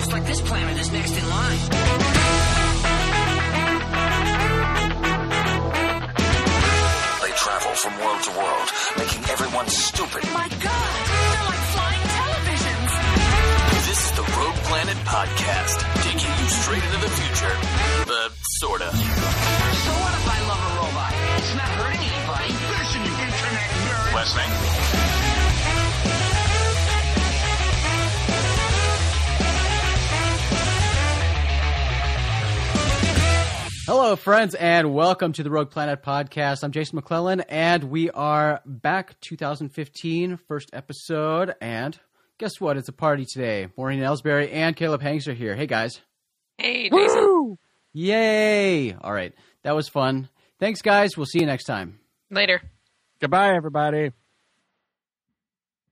Looks like this planet is next in line. They travel from world to world, making everyone stupid. My God, they're like flying televisions. This is the Rogue Planet Podcast, taking you straight into the future. Uh, sorta. So what if I love a robot? It's not hurting anybody. Listen, you internet nerd. Listening? Hello, friends, and welcome to the Rogue Planet podcast. I'm Jason McClellan, and we are back 2015, first episode. And guess what? It's a party today. Maureen Ellsbury and Caleb Hanks are here. Hey, guys. Hey, Jason. Yay! All right. That was fun. Thanks, guys. We'll see you next time. Later. Goodbye, everybody.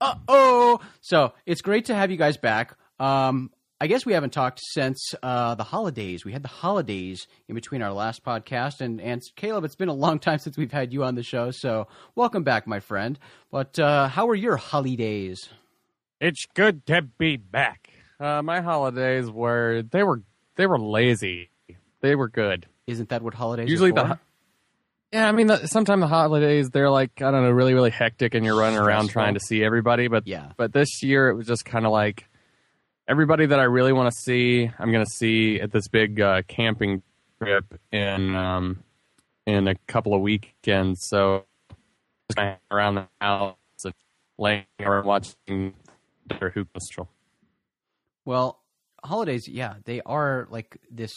Uh oh! So it's great to have you guys back. Um, I guess we haven't talked since uh, the holidays. We had the holidays in between our last podcast, and and Caleb, it's been a long time since we've had you on the show. So welcome back, my friend. But uh, how were your holidays? It's good to be back. Uh, my holidays were they were they were lazy. They were good. Isn't that what holidays? Usually are for? the yeah. I mean, the, sometimes the holidays they're like I don't know, really really hectic, and you're running around Stressful. trying to see everybody. But Yeah. but this year it was just kind of like everybody that I really want to see. I'm going to see at this big uh, camping trip in um, in a couple of weekends. So just around the house, and laying around watching hoop minstrel. Well, holidays, yeah, they are like this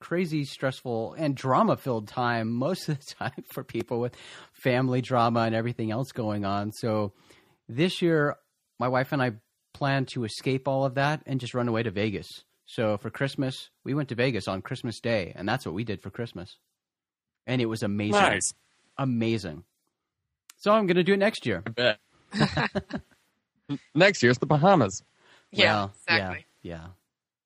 crazy, stressful, and drama filled time most of the time for people with family drama and everything else going on. So this year, my wife and I plan to escape all of that and just run away to Vegas. So for Christmas, we went to Vegas on Christmas Day, and that's what we did for Christmas. And it was amazing. Nice. Amazing. So I'm going to do it next year. I bet. Next year's the Bahamas. Yeah, Well, exactly. Yeah, yeah.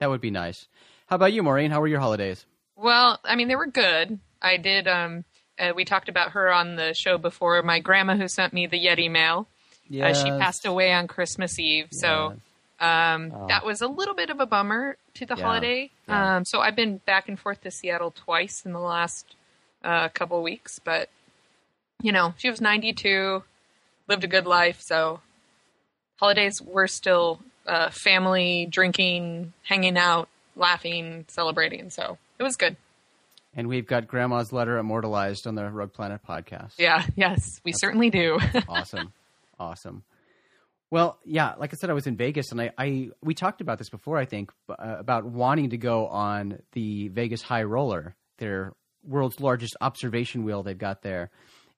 That would be nice. How about you, Maureen? How were your holidays? Well, I mean, they were good. I did. Um, uh, we talked about her on the show before. My grandma, who sent me the Yeti mail, uh, she passed away on Christmas Eve. So um, Oh. that was a little bit of a bummer to the Yeah, holiday. yeah. Um, so I've been back and forth to Seattle twice in the last uh, couple weeks, but you know, she was 92, lived a good life. So holidays were still uh, family, drinking, hanging out, laughing, celebrating. So it was good. And we've got Grandma's letter immortalized on the Rogue Planet podcast. Yeah, yes, we certainly do. awesome, awesome. Well, yeah, like I said, I was in Vegas, and I, I we talked about this before. I think uh, about wanting to go on the Vegas High Roller, their world's largest observation wheel they've got there,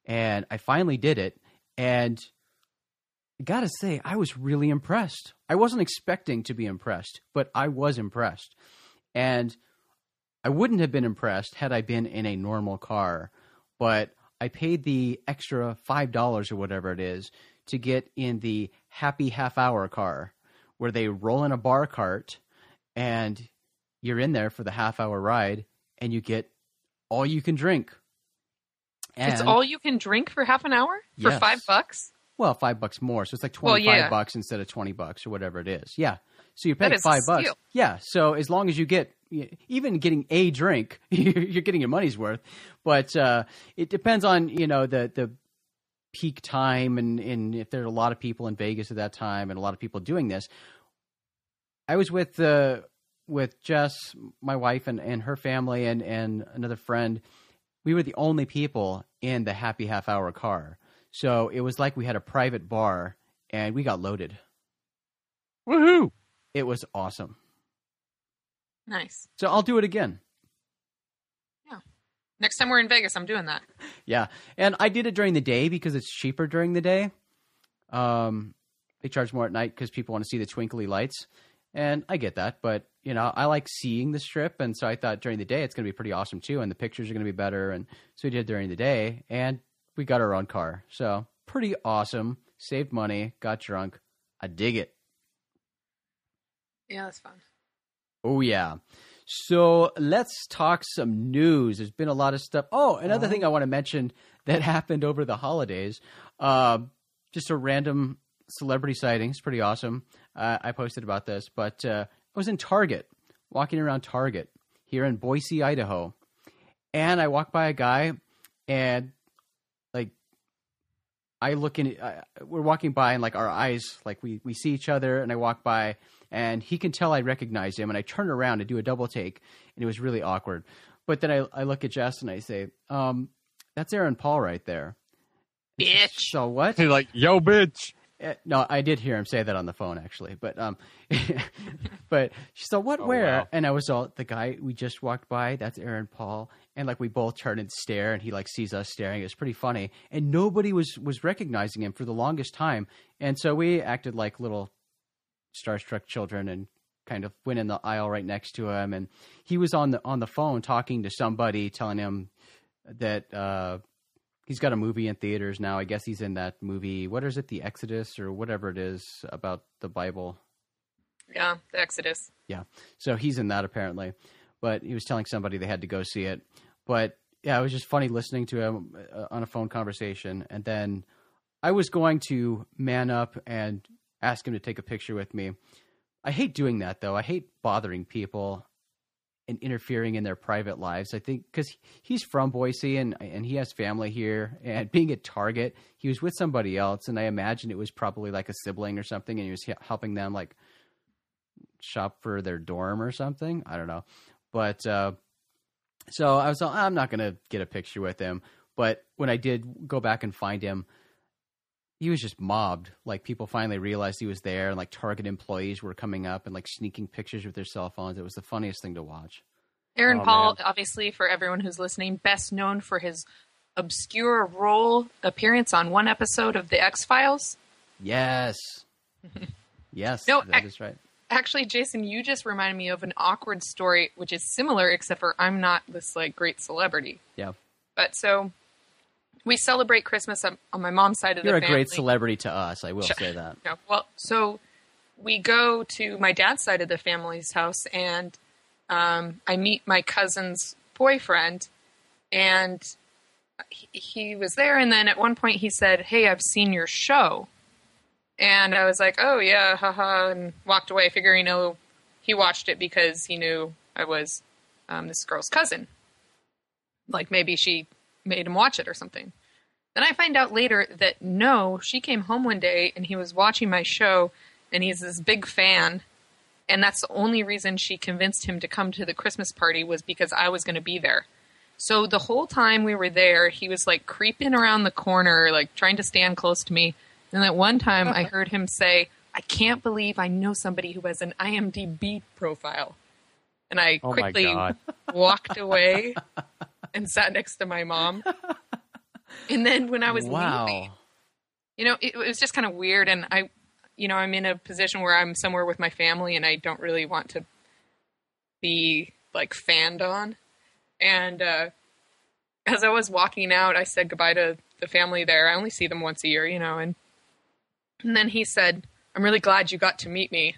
and I finally did it. And gotta say, I was really impressed. I wasn't expecting to be impressed, but I was impressed, and I wouldn't have been impressed had I been in a normal car, but I paid the extra five dollars or whatever it is to get in the happy half hour car where they roll in a bar cart and you're in there for the half hour ride and you get all you can drink. And, it's all you can drink for half an hour for Yes. five bucks. well, five bucks more. So it's like Well, 25 yeah. bucks instead of 20 bucks or whatever it is. Yeah. So you're paying five bucks. Yeah. So as long as you get, even getting a drink, you're getting your money's worth. But uh, it depends on, you know, the, the peak time and, and if there are a lot of people in Vegas at that time and a lot of people doing this. I was with, uh, with Jess, my wife, and, and her family, and, and another friend. We were the only people in the happy half hour car. So it was like we had a private bar and we got loaded. Woohoo! It was awesome. Nice. So I'll do it again. Next time we're in Vegas, I'm doing that. Yeah. And I did it during the day because it's cheaper during the day. Um, they charge more at night because people want to see the twinkly lights. And I get that. But, you know, I like seeing the strip. And so I thought during the day it's going to be pretty awesome too. And the pictures are going to be better. And so we did it during the day. And we got our own car. So pretty awesome. Saved money, got drunk. I dig it. Yeah, that's fun. Oh yeah. So let's talk some news. There's been a lot of stuff. Oh, another thing I want to mention that happened over the holidays. Uh, just a random celebrity sighting. It's pretty awesome. Uh, I posted about this, but uh, I was in Target, walking around Target here in Boise, Idaho, and I walked by a guy, and like I look in, uh, we're walking by, and like our eyes, like we we see each other, and I walk by, and he can tell I recognize him, and I turn around and do a double take, and it was really awkward. But then I I look at Jess and I say, um, "That's Aaron Paul right there." Bitch. So what? He's like, yo, bitch. Uh, no, I did hear him say that on the phone actually, but um, but she said, "What? Oh, where?" wow. And I was all the guy we just walked by. That's Aaron Paul, and like we both turn and stare, and he like sees us staring. It was pretty funny, and nobody was was recognizing him for the longest time, and so we acted like little starstruck children and kind of went in the aisle right next to him, and he was on the on the phone talking to somebody, telling him that. uh He's got a movie in theaters now. I guess he's in that movie. What is it, The Exodus or whatever it is about the Bible? Yeah, the Exodus. Yeah. So he's in that apparently. But he was telling somebody they had to go see it. But yeah, it was just funny listening to him uh, on a phone conversation. And then I was going to man up and ask him to take a picture with me. I hate doing that though. I hate bothering people and interfering in their private lives. I think because he's from Boise and and he has family here, and being at Target, he was with somebody else, and I imagine it was probably like a sibling or something, and he was helping them like shop for their dorm or something. I don't know, but uh, so I was, I'm not gonna get a picture with him. But when I did go back and find him, he was just mobbed. Like people finally realized he was there, and like Target employees were coming up and like sneaking pictures with their cell phones. It was the funniest thing to watch. Aaron Oh, Paul, man. obviously, for everyone who's listening, best known for his obscure role appearance on one episode of The X Files. Yes, yes, No, that I- is right. Actually, Jason, you just reminded me of an awkward story, which is similar, except for I'm not this like great celebrity. Yeah, But so we celebrate Christmas on, on my mom's side of you're the family. You're a great celebrity to us. I will Sure. say that. Yeah, well, so we go to my dad's side of the family's house, and um, I meet my cousin's boyfriend, and he, he was there. And then at one point, he said, "Hey, I've seen your show," and I was like, "Oh yeah, haha," and walked away, figuring, oh, he watched it because he knew I was um, this girl's cousin. Like maybe she made him watch it or something. Then I find out later that no, she came home one day and he was watching my show and he's this big fan. And that's the only reason she convinced him to come to the Christmas party was because I was going to be there. So the whole time we were there, he was like creeping around the corner, like trying to stand close to me. And at one time I heard him say, I can't believe I know somebody who has an IMDb profile. And I Oh quickly walked away and sat next to my mom. And then when I was wow. leaving, you know, it, it was just kind of weird. And I, you know, I'm in a position where I'm somewhere with my family and I don't really want to be like fanned on. And uh, as I was walking out, I said goodbye to the family there. I only see them once a year, you know, and and then he said, "I'm really glad you got to meet me."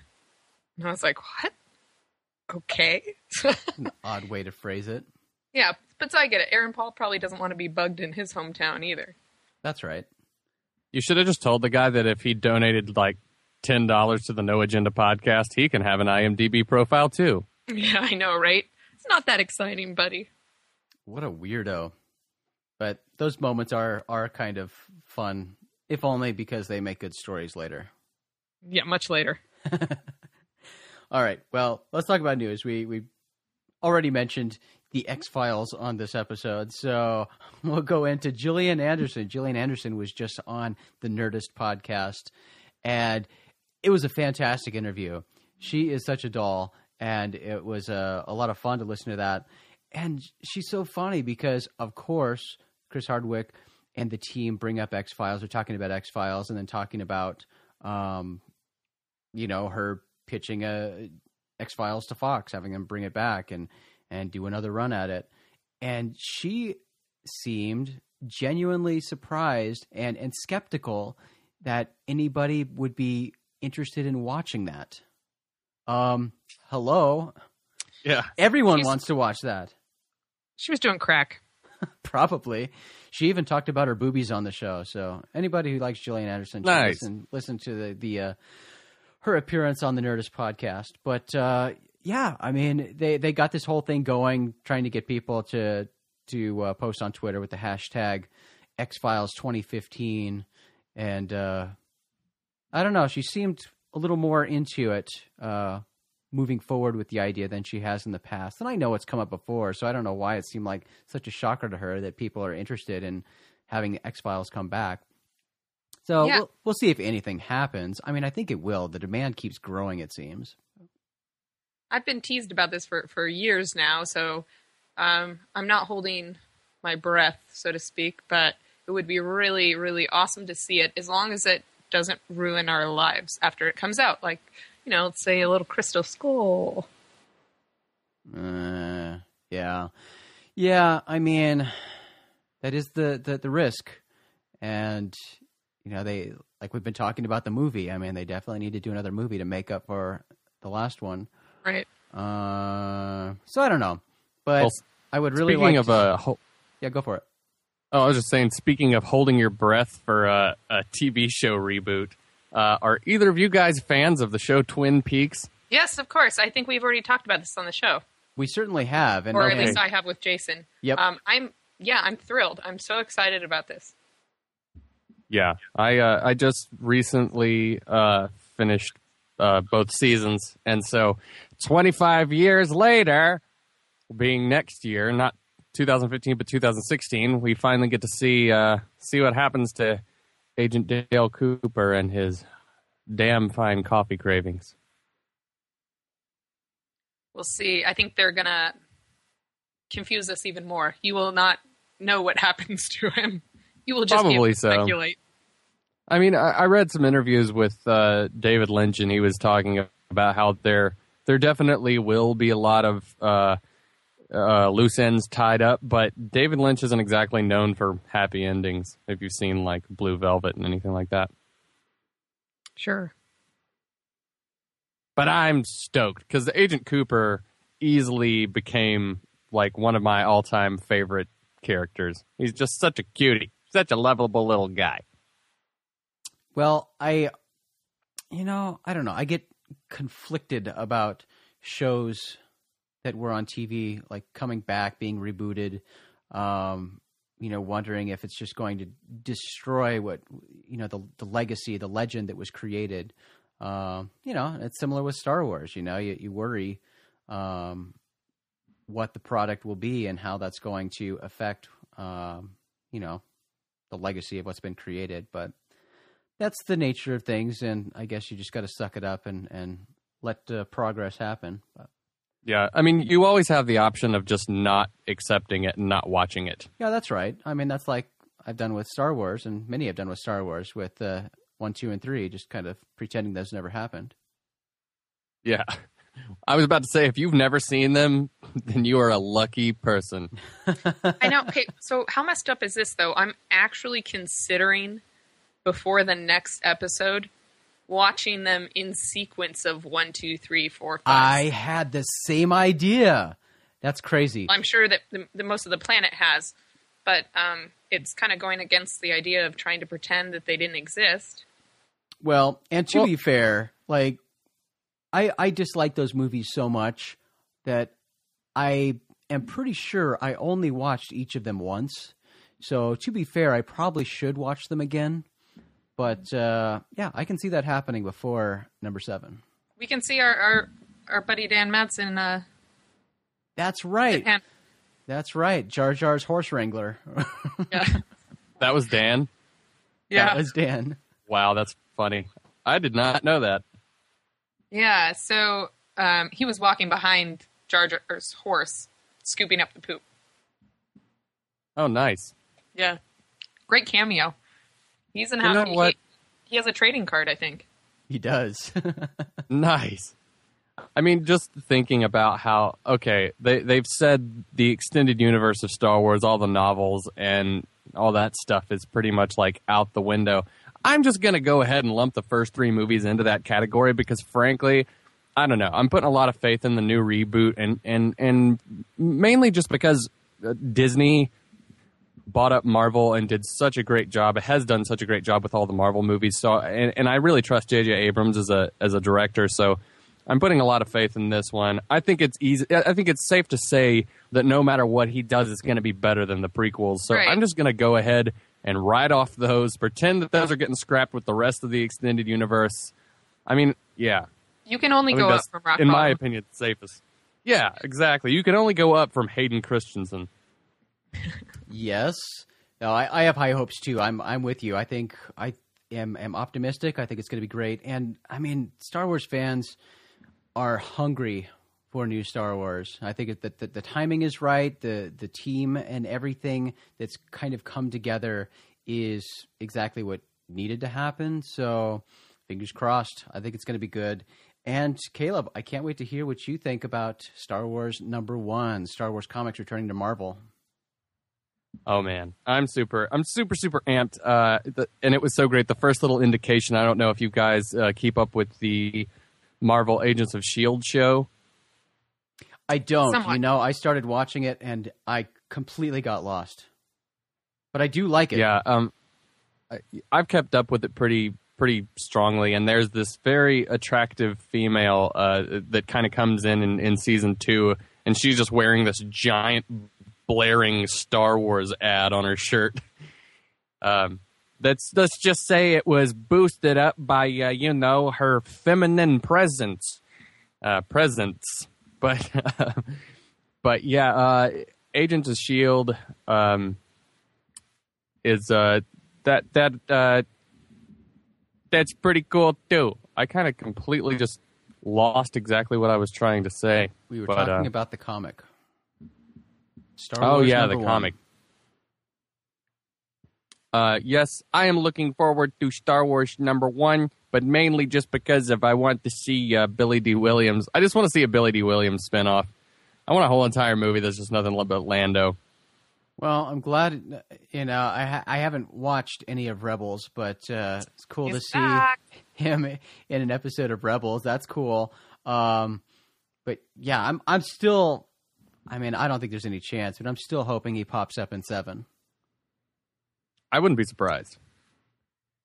And I was like, "What? Okay." An odd way to phrase it. yeah, but so I get it. Aaron Paul probably doesn't want to be bugged in his hometown either. That's right. You should have just told the guy that if he donated like ten dollars to the No Agenda podcast, he can have an IMDb profile too. Yeah, I know, right? It's not that exciting, buddy. What a weirdo. But those moments are are kind of fun, if only because they make good stories later. Yeah, much later. All right. Well, let's talk about news. We we already mentioned the X Files on this episode, so we'll go into Gillian Anderson. Gillian Anderson was just on the Nerdist podcast, and it was a fantastic interview. She is such a doll, and it was a, a lot of fun to listen to that. And she's so funny because, of course, Chris Hardwick and the team bring up X Files. They're talking about X Files and then talking about, um, you know, her pitching a X Files to Fox, having them bring it back and and do another run at it. And she seemed genuinely surprised and and skeptical that anybody would be interested in watching that. Um, hello, Yeah. everyone She's- wants to watch that. She was doing crack. Probably. She even talked about her boobies on the show. So anybody who likes Gillian Anderson Nice. listen listen to the the uh, her appearance on the Nerdist podcast. But uh, yeah, I mean, they they got this whole thing going, trying to get people to to uh, post on Twitter with the hashtag X Files 2015, and uh, I don't know. She seemed a little more into it, uh, moving forward with the idea than she has in the past. And I know it's come up before, so I don't know why it seemed like such a shocker to her that people are interested in having the X Files come back. So Yeah. we'll, we'll see if anything happens. I mean, I think it will. The demand keeps growing. It seems. I've been teased about this for, for years now, so um, I'm not holding my breath, so to speak, but it would be really, really awesome to see it as long as it doesn't ruin our lives after it comes out. Like, you know, let's say a little Crystal Skull. Uh, yeah, yeah. I mean, that is the, the the risk, and you know they like we've been talking about the movie. I mean, they definitely need to do another movie to make up for the last one. Right. Uh, so I don't know, but Well, I would really Speaking like. of to- uh, ho- yeah, go for it. oh, I was just saying. Speaking of holding your breath for a, a TV show reboot, uh, are either of you guys fans of the show Twin Peaks? Yes, of course. I think we've already talked about this on the show, We certainly have, and or okay, at least I have with Jason. Yep. Um, I'm yeah, I'm thrilled. I'm so excited about this. Yeah, I uh, I just recently uh, finished uh, both seasons, and so 25 years later, being next year, not 2015 but 2016, we finally get to see uh, see what happens to Agent Dale Cooper and his damn fine coffee cravings. We'll see. I think they're gonna confuse us even more. You will not know what happens to him. You will just Probably to so. speculate. I mean, I, I read some interviews with uh, David Lynch, and he was talking about how there there definitely will be a lot of uh, uh, loose ends tied up, but David Lynch isn't exactly known for happy endings. If you've seen like Blue Velvet and anything like that, Sure. but I'm stoked because the Agent Cooper easily became like one of my all time favorite characters. He's just such a cutie, such a lovable little guy. Well, I, you know, I don't know. I get conflicted about shows that were on TV, like coming back, being rebooted. Um, you know, wondering if it's just going to destroy what you know the the legacy, the legend that was created. Um, you know, it's similar with Star Wars. You know, you, you worry um, what the product will be and how that's going to affect, um, you know, the legacy of what's been created. But that's the nature of things, and I guess you just got to suck it up and and let uh, progress happen. But, Yeah, I mean, you always have the option of just not accepting it and not watching it. yeah, that's right. I mean, that's like I've done with Star Wars, and many have done with Star Wars with uh, one, two, and three, just kind of pretending those never happened. Yeah. I was about to say, if you've never seen them, then you are a lucky person. I know. Okay, so how messed up is this though? I'm actually considering before the next episode watching them in sequence of one, two, three, four, I had the same idea. That's crazy. I'm sure that the, the most of the planet has, but um, it's kind of going against the idea of trying to pretend that they didn't exist. Well, and to Well- be fair, like I I dislike those movies so much that I am pretty sure I only watched each of them once. So to be fair, I probably should watch them again. But uh, yeah, I can see that happening before number seven. We can see our our, our buddy Dan Madsen. Uh, That's right. and, That's right. Jar Jar's horse wrangler. yeah, That was Dan. yeah, that was Dan. Wow, that's funny. I did not know that. yeah. So um, he was walking behind Jar Jar's horse, scooping up the poop. Oh, nice. Yeah. Great cameo. He's in You know he, what? he has a trading card, I think. He does. Nice. I mean, just thinking about how okay, they they've said the extended universe of Star Wars, all the novels and all that stuff is pretty much like out the window. I'm just gonna go ahead and lump the first three movies into that category because, frankly, I don't know. I'm putting a lot of faith in the new reboot, and and and mainly just because uh, Disney bought up Marvel and did such a great job. It has done such a great job with all the Marvel movies. So, and, and I really trust J.J. Abrams as a as a director. So, I'm putting a lot of faith in this one. I think it's easy. I think it's safe to say that no matter what he does, it's going to be better than the prequels. So, Right. I'm just going to go ahead and write off those. Pretend that those are getting scrapped with the rest of the extended universe. I mean, yeah, You can only I go up from rock in my opinion, safest. Yeah, exactly. You can only go up from Hayden Christensen. Yes. No, I, I have high hopes too. I'm I'm with you. I think I am am optimistic. I think it's going to be great. And I mean, Star Wars fans are hungry for new Star Wars. I think that the, the timing is right. The the team and everything that's kind of come together is exactly what needed to happen. So fingers crossed. I think it's going to be good. And Caleb, I can't wait to hear what you think about Star Wars number one, Star Wars comics returning to Marvel. Oh man, I'm super, I'm super, super amped. Uh, the, and it was so great. The first little indication. I don't know if you guys uh, keep up with the Marvel Agents of Shield show. I don't. Somewhat. You know, I started watching it and I completely got lost. But I do like it. Yeah, um, I, I've kept up with it pretty, pretty strongly. And there's this very attractive female uh, that kind of comes in, in in season two, and she's just wearing this giant, blaring Star Wars ad on her shirt. Um, let's let's just say it was boosted up by uh, you know her feminine presence, uh, presence. But but yeah, uh, Agents of Shield um, is uh, that that uh, that's pretty cool too. I kind of completely just lost exactly what I was trying to say. We were but, talking uh, about the comic. Star Oh Wars yeah, the one. comic. Uh, yes, I am looking forward to Star Wars number one, but mainly just because if I want to see uh, Billy Dee Williams, I just want to see a Billy Dee Williams spinoff. I want a whole entire movie that's just nothing but Lando. Well, I'm glad. You know, I ha- I haven't watched any of Rebels, but uh, it's cool He's to see him in an episode of Rebels. That's cool. Um, but yeah, I'm I'm still. I mean, I don't think there's any chance, but I'm still hoping he pops up in seven. I wouldn't be surprised.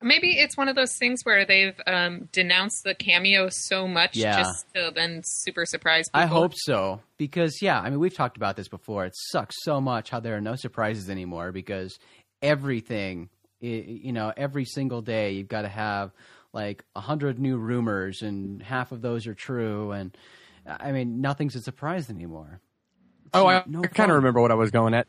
Maybe it's one of those things where they've um, denounced the cameo so much Yeah. just to then super surprise people. I hope so because yeah, I mean we've talked about this before. It sucks so much how there are no surprises anymore because everything, you know, every single day you've got to have like a hundred new rumors and half of those are true, and I mean nothing's a surprise anymore. Oh, I, no I kind of remember what I was going at.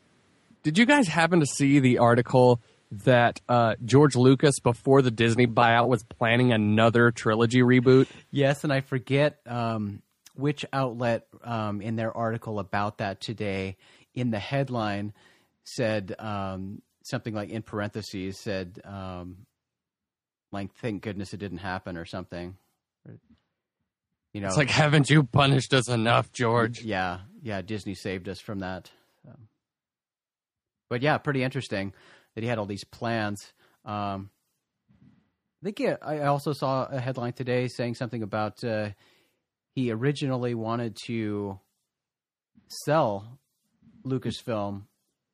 Did you guys happen to see the article that uh, George Lucas, before the Disney buyout, was planning another trilogy reboot? Yes, and I forget um, which outlet um, in their article about that today in the headline said um, something like in parentheses said um, like thank goodness it didn't happen or something. You know, It's like, haven't you punished us enough, George? yeah, yeah, Disney saved us from that. So. But yeah, pretty interesting that he had all these plans. Um, I think yeah, I also saw a headline today saying something about uh, he originally wanted to sell Lucasfilm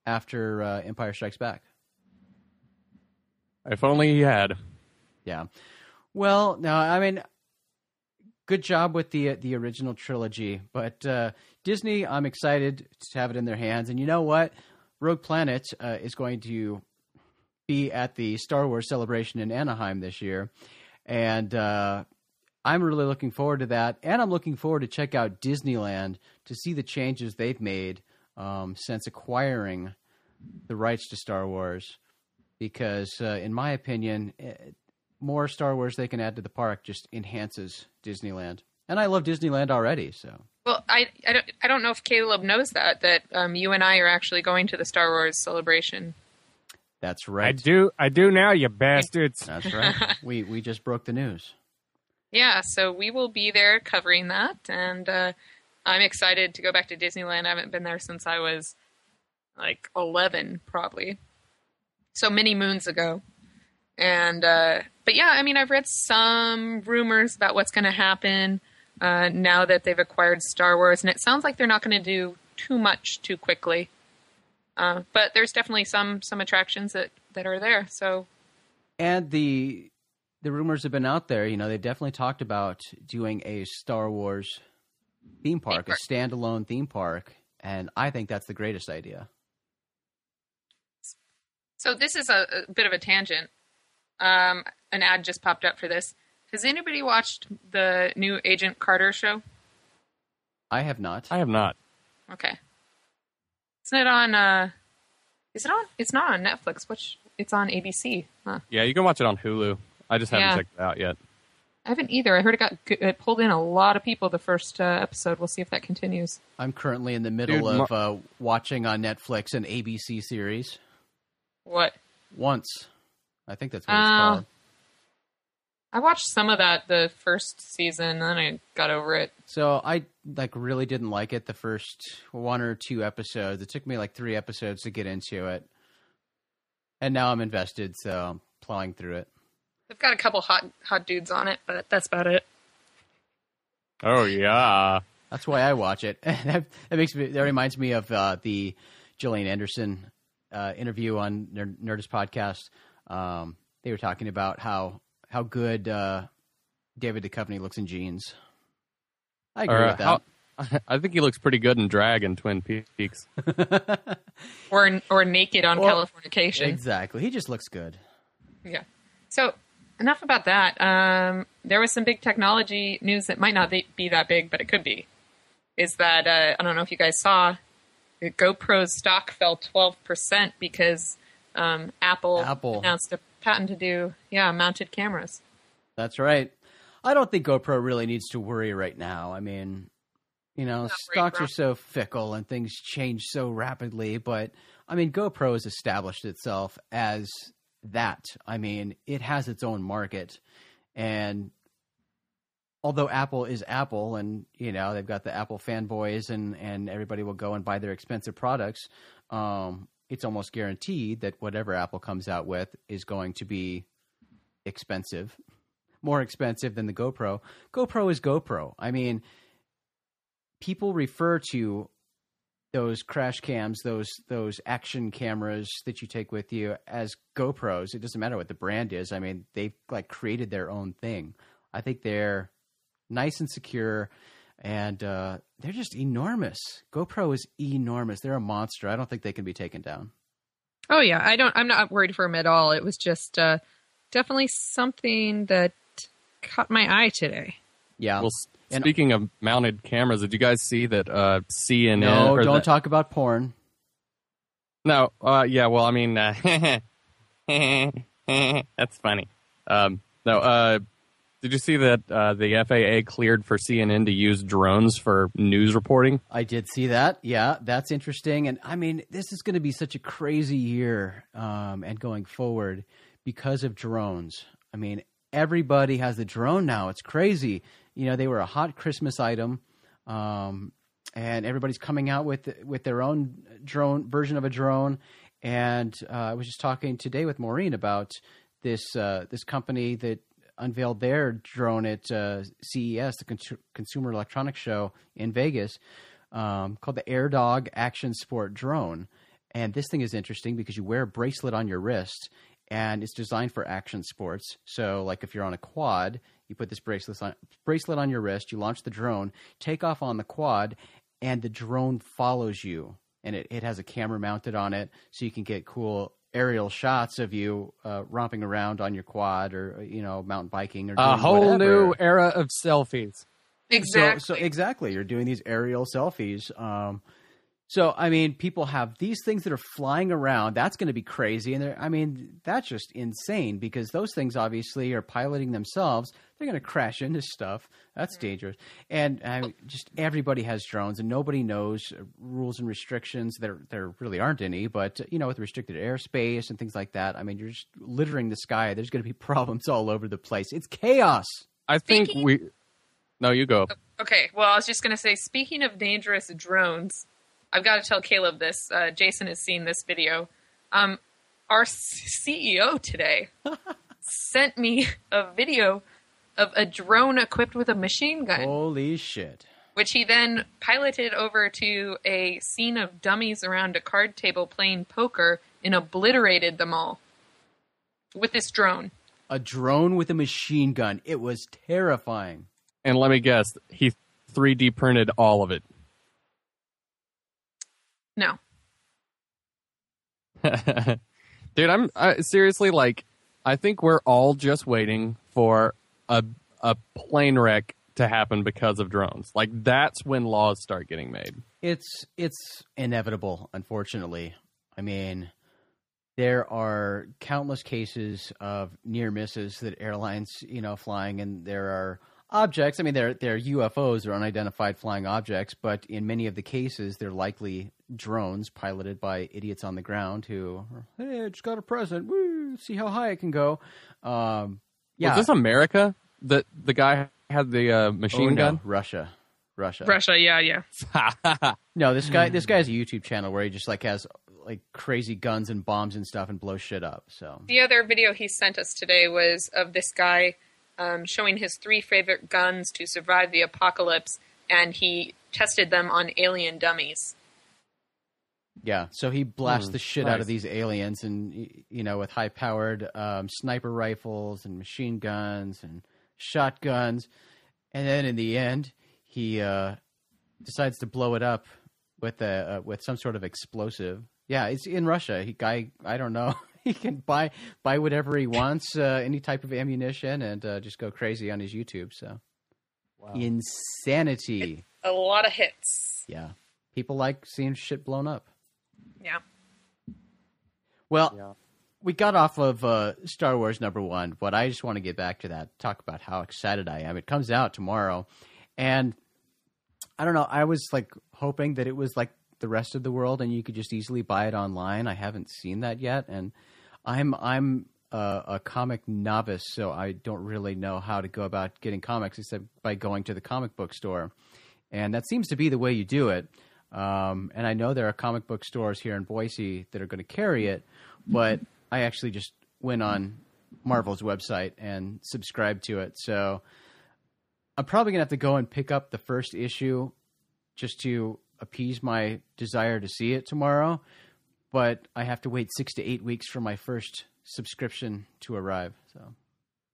after uh, Empire Strikes Back. If only he had. Yeah. Well, no, I mean, good job with the the original trilogy, but uh, Disney, I'm excited to have it in their hands. And you know what? Rogue Planet uh, is going to be at the Star Wars celebration in Anaheim this year, and uh, I'm really looking forward to that. And I'm looking forward to check out Disneyland to see the changes they've made um, since acquiring the rights to Star Wars. Because, uh, in my opinion, eh, more Star Wars they can add to the park just enhances Disneyland. And I love Disneyland already, so Well, I, I, don't, I don't know if Caleb knows that, that um, you and I are actually going to the Star Wars celebration. that's right. I do. I do now, you bastards. That's right. we we just broke the news. Yeah, so we will be there covering that, and uh, I'm excited to go back to Disneyland. I haven't been there since I was like 11, probably, so many moons ago. And uh, but yeah, I mean, I've read some rumors about what's going to happen uh, now that they've acquired Star Wars, and it sounds like they're not going to do too much too quickly. Uh, but there's definitely some some attractions that that are there. So And the the rumors have been out there. You know, they've definitely talked about doing a Star Wars theme park, park. a standalone theme park, and I think that's the greatest idea. So this is a, a bit of a tangent. Um, an ad just popped up for this. Has anybody watched the new Agent Carter show? I have not. I have not. Okay. Isn't it on? Uh, is it on? It's not on Netflix. Which it's on ABC. Huh. Yeah, you can watch it on Hulu. I just haven't Yeah. checked it out yet. I haven't either. I heard it got it pulled in a lot of people the first uh, episode. We'll see if that continues. I'm currently in the middle Dude, of uh, watching on Netflix an ABC series. What? Once, I think that's what it's Oh. called. I watched some of that the first season, and then I got over it. So I like really didn't like it the first one or two episodes. It took me like three episodes to get into it, and now I'm invested. So I'm plowing through it. They've got a couple hot hot dudes on it, but that's about it. Oh yeah. That's why I watch it. that, that makes me. That reminds me of uh, the Gillian Anderson uh, interview on Nerd, Nerdist podcast. Um, they were talking about how how good uh, David Duchovny looks in jeans. I agree Or, uh, with that. how- I think he looks pretty good in drag in Twin Peaks. Or or naked on Or- Californication. exactly. He just looks good. Yeah. So enough about that. Um, there was some big technology news that might not be be that big, but it could be. Is that uh, I don't know if you guys saw GoPro's stock fell twelve percent because um, Apple, Apple. announced a patent to do yeah mounted cameras. That's right. I don't think GoPro really needs to worry right now. I mean, you know, stocks are so fickle and things change so rapidly, but I mean, GoPro has established itself as that. I mean, it has its own market and although Apple is Apple and, you know, they've got the Apple fanboys and and everybody will go and buy their expensive products, um it's almost guaranteed that whatever Apple comes out with is going to be expensive more expensive than the GoPro. GoPro is GoPro. I mean, people refer to those crash cams, those those action cameras that you take with you as GoPros. It doesn't matter what the brand is. I mean, they've like created their own thing. I think they're nice and secure and uh, they're just enormous. GoPro is enormous. They're a monster. I don't think they can be taken down. Oh yeah, I don't. I'm not worried for them at all. It was just uh, definitely something that caught my eye today. Yeah. Well, s- And- speaking of mounted cameras, did you guys see that uh, CNN? no, or don't that- talk about porn. No, uh, yeah, well, I mean, uh, that's funny. Um, no, uh, did you see that uh, the FAA cleared for CNN to use drones for news reporting? I did see that. Yeah, that's interesting. And I mean, this is going to be such a crazy year um, and going forward because of drones. I mean, everybody has a drone now. It's crazy. You know, they were a hot Christmas item. Um, and everybody's coming out with with their own drone version of a drone. And uh, I was just talking today with Maureen about this uh, this company that unveiled their drone at uh, CES, the Cons- Consumer Electronics Show in Vegas, um, called the AirDog Action Sport Drone. And this thing is interesting because you wear a bracelet on your wrist, and it's designed for action sports. So, like if you're on a quad, you put this bracelet on, bracelet on your wrist, you launch the drone, take off on the quad, and the drone follows you. And it, it has a camera mounted on it, so you can get cool aerial shots of you uh, romping around on your quad or you know mountain biking or A whole whatever. new era of selfies. Exactly. So, so exactly, you're doing these aerial selfies. Um, so I mean, people have these things that are flying around. That's going to be crazy, and they're, I mean, that's just insane because those things obviously are piloting themselves. They're going to crash into stuff. That's dangerous. And I mean, just everybody has drones, and nobody knows uh, rules and restrictions. There, there really aren't any, but uh, you know, with restricted airspace and things like that, I mean, you're just littering the sky. There's going to be problems all over the place. It's chaos. I think Speaking- we. No, you go. Okay, well, I was just going to say, speaking of dangerous drones, I've got to tell Caleb this. Uh, Jason has seen this video. Um, our CEO today sent me a video of a drone equipped with a machine gun. Holy shit! which he then piloted over to a scene of dummies around a card table playing poker and obliterated them all with this drone. A drone with a machine gun. It was terrifying. And let me guess, he 3D printed all of it. No. Dude, I'm I, seriously like, I think we're all just waiting for a a plane wreck to happen because of drones. Like that's when laws start getting made. It's it's inevitable, unfortunately. I mean, there are countless cases of near misses that airlines, you know, flying, and there are objects. I mean, they're they're UFOs or unidentified flying objects, but in many of the cases, they're likely drones piloted by idiots on the ground who, hey, I just got a present. Woo! See how high it can go. Um, yeah, Was this America that the guy had the uh, machine Oh, no, gun? Russia, Russia. Russia, yeah, yeah. No, this guy this guy has a YouTube channel where he just like has like crazy guns and bombs and stuff and blows shit up. So The other video he sent us today was of this guy um, showing his three favorite guns to survive the apocalypse, and he tested them on alien dummies. yeah, so he blasts Hmm, the shit out of these aliens and you know with high powered um, sniper rifles and machine guns and shotguns, and then in the end he uh, decides to blow it up with a uh, with some sort of explosive. Yeah, it's in Russia. He guy I don't know. he can buy buy whatever he wants, uh, any type of ammunition, and uh, just go crazy on his YouTube. So insanity. A lot of hits. Yeah, people like seeing shit blown up. Yeah. Well, Yeah. we got off of uh, Star Wars number one, but I just want to get back to that. Talk about how excited I am. It comes out tomorrow, and I don't know. I was like hoping that it was like the rest of the world, and you could just easily buy it online. I haven't seen that yet, and I'm I'm a, a comic novice, so I don't really know how to go about getting comics except by going to the comic book store, and that seems to be the way you do it. Um, and I know there are comic book stores here in Boise that are going to carry it, but I actually just went on Marvel's website and subscribed to it. So I'm probably going to have to go and pick up the first issue just to appease my desire to see it tomorrow. But I have to wait six to eight weeks for my first subscription to arrive. So,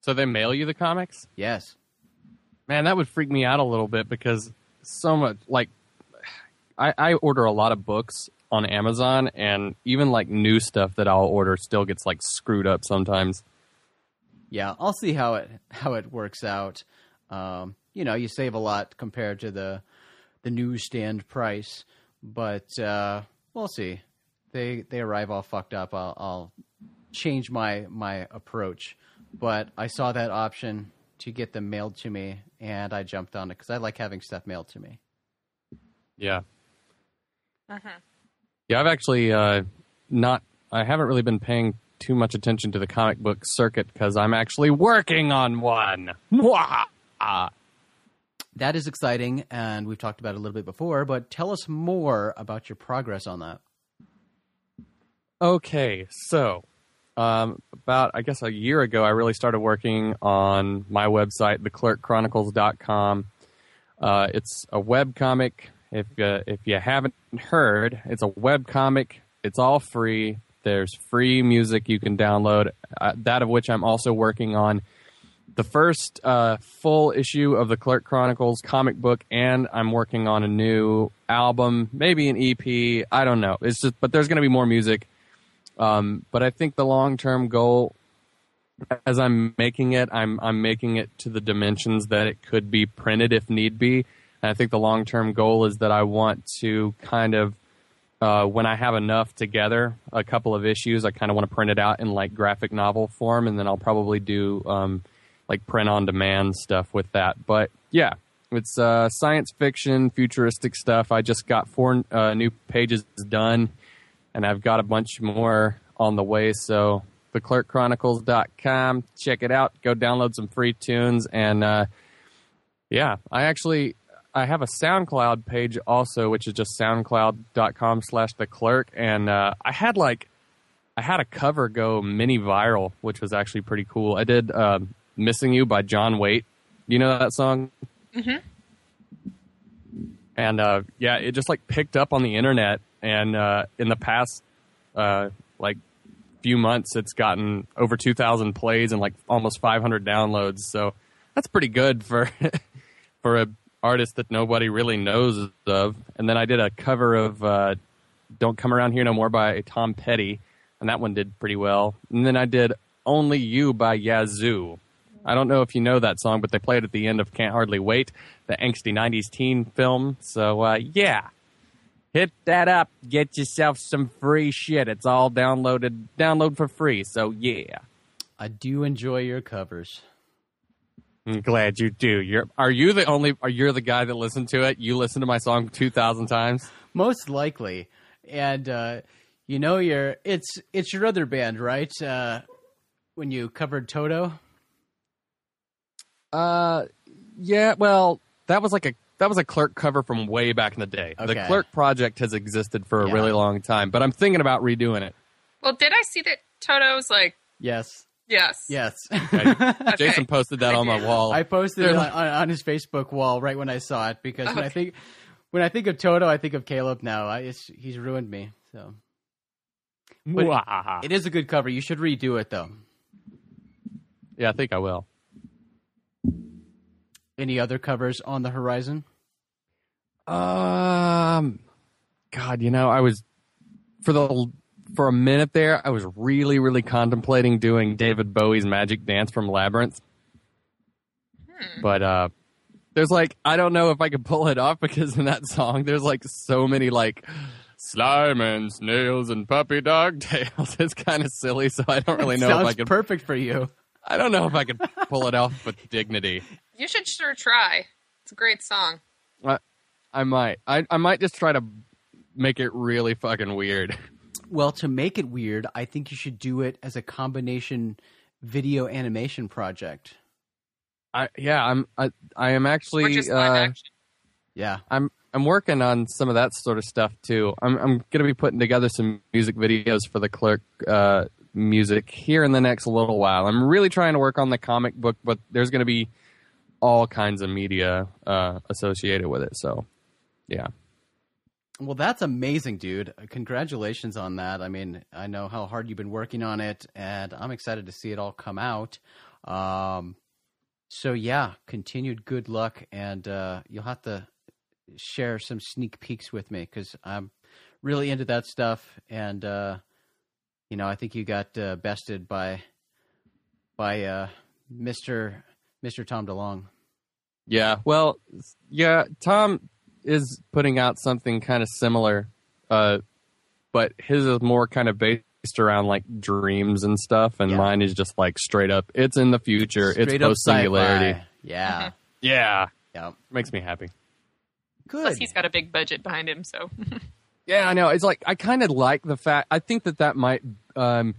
So they mail you the comics? yes. Man, that would freak me out a little bit because so much like I, I order a lot of books on Amazon and even like new stuff that I'll order still gets like screwed up sometimes. Yeah, I'll see how it how it works out. Um, you know, you save a lot compared to the the newsstand price, but uh, we'll see. They they arrive all fucked up. I'll, I'll change my my approach, but I saw that option to get them mailed to me, and I jumped on it because I like having stuff mailed to me. Yeah. Uh-huh. Yeah, I've actually uh, not. I haven't really been paying too much attention to the comic book circuit because I'm actually working on one. Mwah! Ah. That is exciting, and we've talked about it a little bit before. But tell us more about your progress on that. Okay, so um, about I guess a year ago, I really started working on my website, theclerkchronicles.com. Uh, it's a web comic. If uh, if you haven't heard, it's a web comic. It's all free. There's free music you can download. Uh, that of which I'm also working on the first uh, full issue of the Clerk Chronicles comic book, and I'm working on a new album, maybe an EP. I don't know. It's just, but there's going to be more music. Um, but I think the long term goal, as I'm making it, I'm I'm making it to the dimensions that it could be printed if need be. And I think the long term goal is that I want to kind of uh, when I have enough together, a couple of issues, I kind of want to print it out in like graphic novel form, and then I'll probably do um, like print on demand stuff with that. But yeah, it's uh, science fiction, futuristic stuff. I just got four uh, new pages done, and I've got a bunch more on the way. So theclerkchronicles.com, check it out. Go download some free tunes, and uh, yeah, I actually I have a SoundCloud page also, which is just soundcloud.com slash the clerk. And uh, I had like, I had a cover go mini viral, which was actually pretty cool. I did uh, Missing You by John Waite. You know that song? Mhm. and uh, yeah, it just like picked up on the internet, and uh, in the past uh, like few months, it's gotten over two thousand plays and like almost five hundred downloads. So that's pretty good for for a artist that nobody really knows of. And then I did a cover of uh, "Don't Come Around Here No More" by Tom Petty, and that one did pretty well. And then I did "Only You" by Yazoo. I don't know if you know that song, but they play it at the end of Can't Hardly Wait, the angsty 90s teen film. So, uh, yeah. Hit that up. Get yourself some free shit. It's all downloaded, download for free. So, yeah. I do enjoy your covers. I'm glad you do. You're, are you the only, are you the guy that listened to it? You listened to my song 2,000 times? Most likely. And, uh, you know, your it's it's your other band, right? Uh, when you covered Toto. Uh, yeah. Well, that was like a that was a Clerk cover from way back in the day. The Clerk project has existed for a Yeah. really long time, but I'm thinking about redoing it. Well, did I see that Toto's like Yes. yes? Yes. Jason posted that on my wall. I posted They're it on, like- on, on his Facebook wall right when I saw it because when I think when I think of Toto, I think of Caleb. Now I, it's, he's ruined me. So but- Mwah. it is a good cover. You should redo it though. yeah, I think I will. Any other covers on the horizon? Um, God, you know, I was for the for a minute there, I was really, really contemplating doing David Bowie's Magic Dance from Labyrinth, but uh, there's like I don't know if I could pull it off because in that song there's like so many like slime and snails and puppy dog tails. It's kind of silly, so I don't really know Sounds if I could. perfect for you. I don't know if I could pull it off with dignity. You should sure try. It's a great song. I I might. I I might just try to make it really fucking weird. Well, to make it weird, I think you should do it as a combination video animation project. I yeah, I'm I I am Or actually just live uh. Yeah. I'm I'm working on some of that sort of stuff too. I'm I'm going to be putting together some music videos for the Clerk uh, music here in the next little while. I'm really trying to work on the comic book, but there's going to be all kinds of media uh, associated with it. So, yeah. Well, that's amazing, dude. Congratulations on that. I mean, I know how hard you've been working on it, and I'm excited to see it all come out. Um, so, yeah, continued good luck, and uh, you'll have to share some sneak peeks with me because I'm really into that stuff, and uh, you know, I think you got uh, bested by by uh, Mister Mister Tom DeLonge. Yeah. Well, yeah, Tom is putting out something kind of similar, uh, but his is more kind of based around like dreams and stuff, and Yeah. mine is just like straight up. It's in the future. it's Straight up post singularity. sci-fi. Yeah, Yeah, yeah, makes me happy. good. Plus, he's got a big budget behind him, so Yeah, I know. It's like I kind of like the fact. I think that that might um,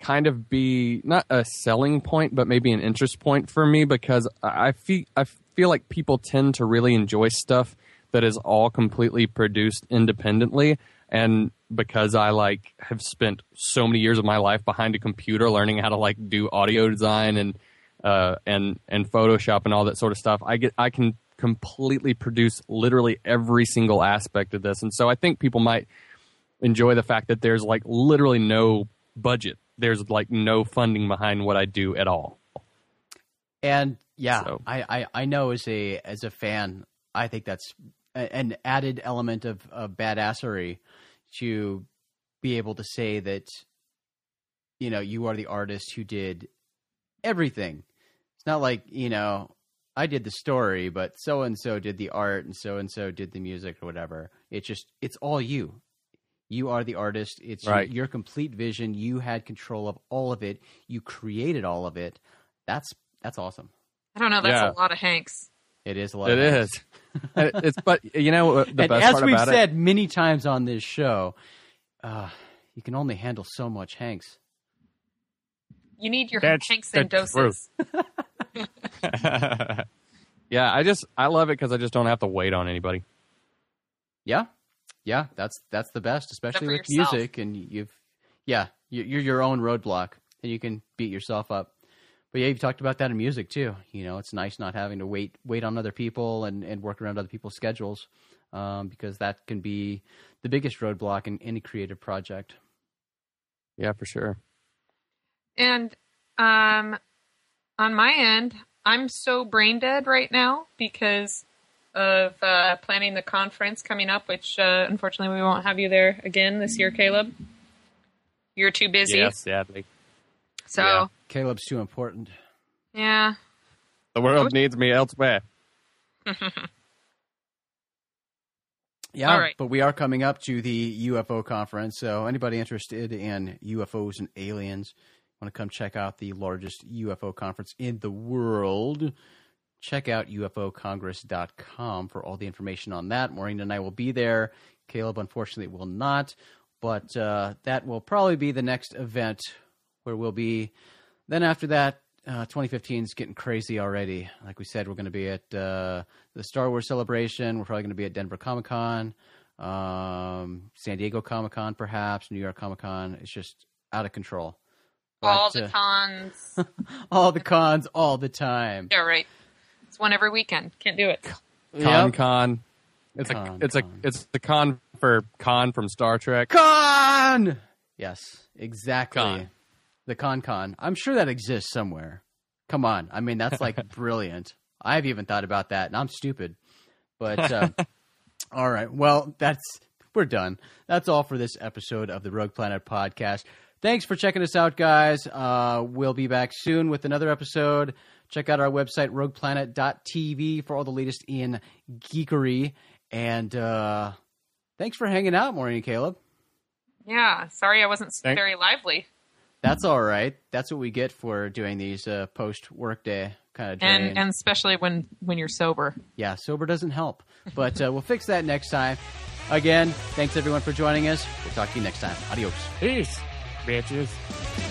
kind of be not a selling point, but maybe an interest point for me because I feel I feel like people tend to really enjoy stuff that is all completely produced independently, and because I like have spent so many years of my life behind a computer learning how to like do audio design and uh, and and Photoshop and all that sort of stuff. I get I can completely produce literally every single aspect of this, and so I think people might enjoy the fact that there's like literally no budget. There's like no funding behind what I do at all. And yeah, So- I, I, I know as a as a fan, I think that's a, an added element of, of badassery to be able to say that you know you are the artist who did everything. It's not like you know I did the story, but so and so did the art, and so and so did the music or whatever. It's just it's all you. You are the artist. It's your- Right. your complete vision. You had control of all of it. You created all of it. That's that's awesome. I don't know. That's Yeah. a lot of Hanks. It is a lot. It of is. It's but you know the and best as part we've about said it. many times on this show, uh, you can only handle so much Hanks. You need your That's Hanks the and doses. yeah, I just I love it because I just don't have to wait on anybody. Yeah, yeah, that's that's the best, especially with yourself. music. And you've, yeah, you- you're your own roadblock, and you can beat yourself up. but yeah, you've talked about that in music too. You know, it's nice not having to wait wait on other people and, and work around other people's schedules um, because that can be the biggest roadblock in any creative project. Yeah, for sure. And um, on my end, I'm so brain dead right now because of uh, planning the conference coming up, which uh, unfortunately we won't have you there again this year, Caleb. You're too busy. Yeah, sadly. So, Yeah. yeah. Caleb's too important. Yeah. The world needs me elsewhere. Yeah, All right. but we are coming up to the UFO conference. So anybody interested in UFOs and aliens want to come check out the largest UFO conference in the world, check out ufocongress.com for all the information on that. Maureen and I will be there. Caleb, unfortunately, will not, but uh, that will probably be the next event where we'll be. Then after that, uh, 2015 is getting crazy already. Like we said, we're going to be at uh, the Star Wars celebration. We're probably going to be at Denver Comic Con, um, San Diego Comic Con, perhaps New York Comic Con. It's just out of control. all the uh, cons. all the cons, all the time. yeah, right. It's one every weekend. Can't do it. Con Yep. con. It's Con, a it's con. a it's the con for Khan from Star Trek. Con. Yes, exactly. Con. The con con. I'm sure that exists somewhere. Come on. I mean, that's like brilliant. I've even thought about that, and I'm stupid. But uh, all right. Well, that's we're done. That's all for this episode of the Rogue Planet podcast. Thanks for checking us out, guys. Uh, we'll be back soon with another episode. Check out our website, rogueplanet.tv, for all the latest in geekery. And uh, thanks for hanging out, Maureen and Caleb. Yeah. Sorry I wasn't Thank- very lively. That's all right. That's what we get for doing these uh, post workday kind of And and especially when when you're sober. yeah, sober doesn't help. But uh, we'll fix that next time. Again, thanks everyone for joining us. We'll talk to you next time. Adios. Peace, bitches.